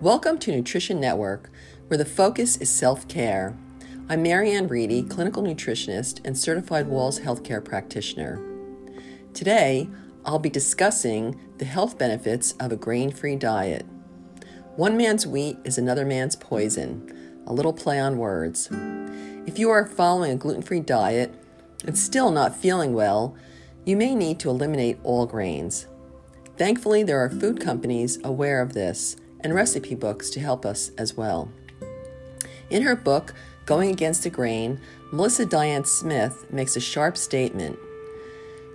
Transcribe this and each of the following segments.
Welcome to Nutrition Network, where the focus is self care. I'm Marianne Reedy, clinical nutritionist and certified Wahls healthcare practitioner. Today, I'll be discussing the health benefits of a grain free diet. One man's wheat is another man's poison, a little play on words. If you are following a gluten free diet and still not feeling well, you may need to eliminate all grains. Thankfully, there are food companies aware of this and recipe books to help us as well. In her book, Going Against the Grain, Melissa Diane Smith makes a sharp statement.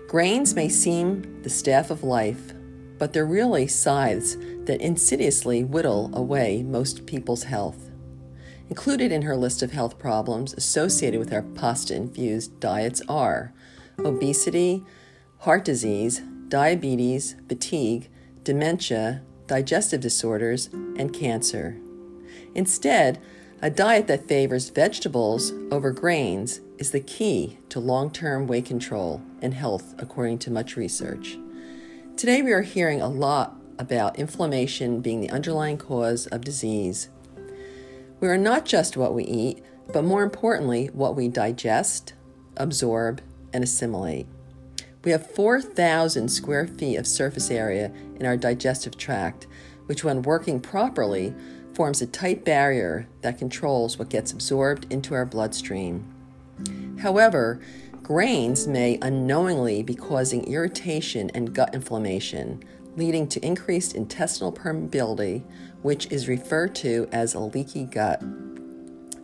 Grains may seem the staff of life, but they're really scythes that insidiously whittle away most people's health. Included in her list of health problems associated with our pasta infused diets are obesity, heart disease, diabetes, fatigue, dementia, digestive disorders, and cancer. Instead, a diet that favors vegetables over grains is the key to long term weight control and health, according to much research. Today, we are hearing a lot about inflammation being the underlying cause of disease. We are not just what we eat, but more importantly, what we digest, absorb, and assimilate. We have 4,000 square feet of surface area in our digestive tract, which, when working properly, forms a tight barrier that controls what gets absorbed into our bloodstream. However, grains may unknowingly be causing irritation and gut inflammation, leading to increased intestinal permeability, which is referred to as a leaky gut.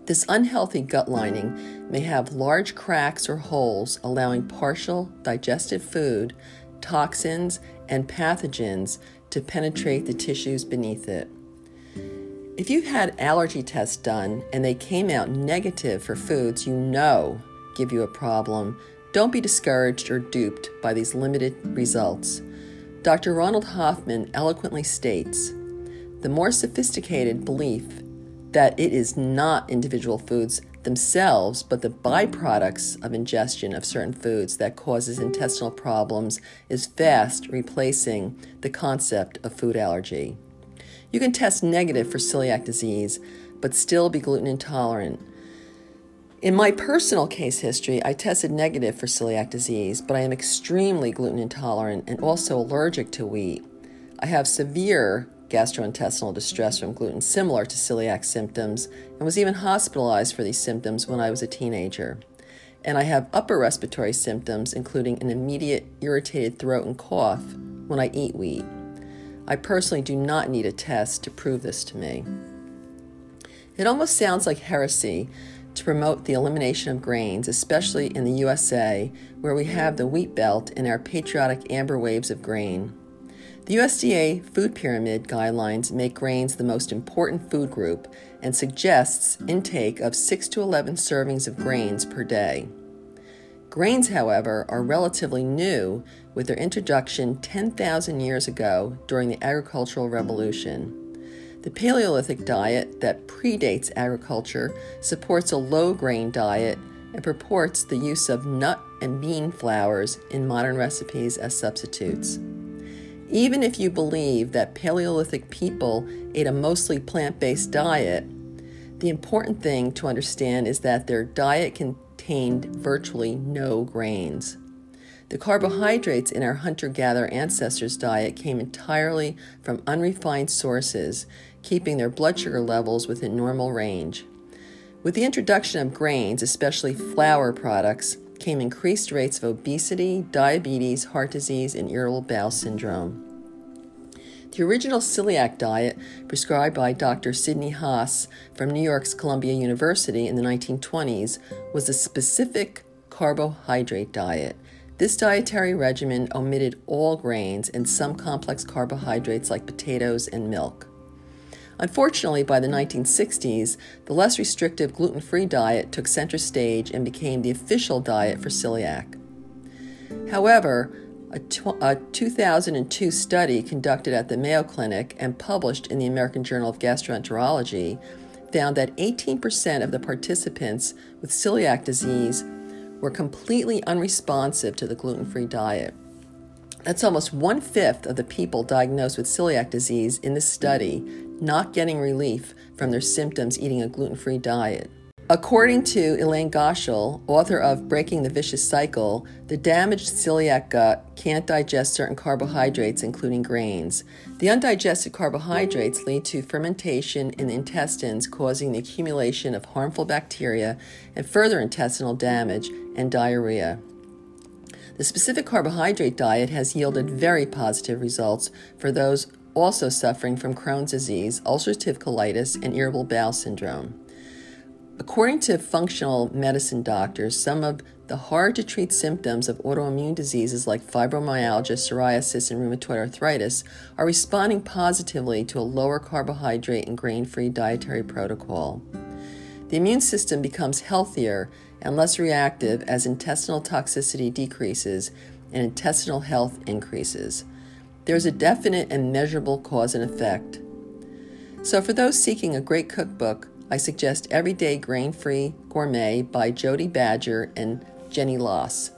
This unhealthy gut lining may have large cracks or holes, allowing partial digested food, toxins, and pathogens to penetrate the tissues beneath it. If you've had allergy tests done and they came out negative for foods you know give you a problem, don't be discouraged or duped by these limited results. Dr. Ronald Hoffman eloquently states the more sophisticated belief that it is not individual foods themselves, but the byproducts of ingestion of certain foods that causes intestinal problems is fast replacing the concept of food allergy. You can test negative for celiac disease, but still be gluten intolerant. In my personal case history, I tested negative for celiac disease, but I am extremely gluten intolerant and also allergic to wheat. I have severe gastrointestinal distress from gluten, similar to celiac symptoms, and was even hospitalized for these symptoms when I was a teenager. And I have upper respiratory symptoms, including an immediate irritated throat and cough when I eat wheat. I personally do not need a test to prove this to me. It almost sounds like heresy to promote the elimination of grains, especially in the USA, where we have the wheat belt and our patriotic amber waves of grain. The USDA Food Pyramid guidelines make grains the most important food group and suggests intake of 6 to 11 servings of grains per day. Grains, however, are relatively new with their introduction 10,000 years ago during the agricultural revolution. The Paleolithic diet that predates agriculture supports a low grain diet and purports the use of nut and bean flours in modern recipes as substitutes. Even if you believe that Paleolithic people ate a mostly plant based diet, the important thing to understand is that their diet contained virtually no grains. The carbohydrates in our hunter gatherer ancestors' diet came entirely from unrefined sources, keeping their blood sugar levels within normal range. With the introduction of grains, especially flour products, came increased rates of obesity, diabetes, heart disease, and irritable bowel syndrome. The original celiac diet, prescribed by Dr. Sidney Haas from New York's Columbia University in the 1920s, was a specific carbohydrate diet. This dietary regimen omitted all grains and some complex carbohydrates like potatoes and milk. Unfortunately, by the 1960s, the less restrictive gluten free diet took center stage and became the official diet for celiac. However, a, tw- a 2002 study conducted at the Mayo Clinic and published in the American Journal of Gastroenterology found that 18% of the participants with celiac disease were completely unresponsive to the gluten free diet. That's almost one fifth of the people diagnosed with celiac disease in this study not getting relief from their symptoms eating a gluten free diet. According to Elaine Gottschall, author of Breaking the Vicious Cycle, the damaged celiac gut can't digest certain carbohydrates, including grains. The undigested carbohydrates lead to fermentation in the intestines, causing the accumulation of harmful bacteria and further intestinal damage and diarrhea. The specific carbohydrate diet has yielded very positive results for those also suffering from Crohn's disease, ulcerative colitis, and irritable bowel syndrome. According to functional medicine doctors, some of the hard to treat symptoms of autoimmune diseases like fibromyalgia, psoriasis, and rheumatoid arthritis are responding positively to a lower carbohydrate and grain free dietary protocol. The immune system becomes healthier and less reactive as intestinal toxicity decreases and intestinal health increases. There is a definite and measurable cause and effect. So, for those seeking a great cookbook, I suggest Everyday Grain Free Gourmet by Jody Bager and Jenny Lass.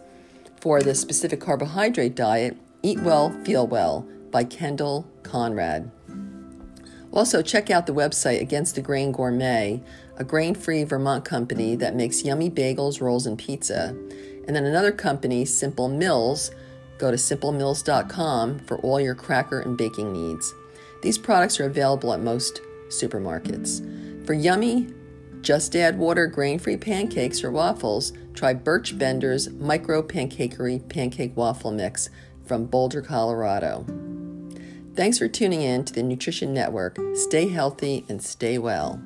For the specific carbohydrate diet, Eat Well, Feel Well by Kendall Conrad. Also, check out the website Against the Grain Gourmet, a grain free Vermont company that makes yummy bagels, rolls, and pizza. And then another company, Simple Mills. Go to simplemills.com for all your cracker and baking needs. These products are available at most supermarkets. For yummy, just add water grain free pancakes or waffles, try Birch Bender's Micro Pancakery Pancake Waffle Mix from Boulder, Colorado. Thanks for tuning in to the Nutrition Network. Stay healthy and stay well.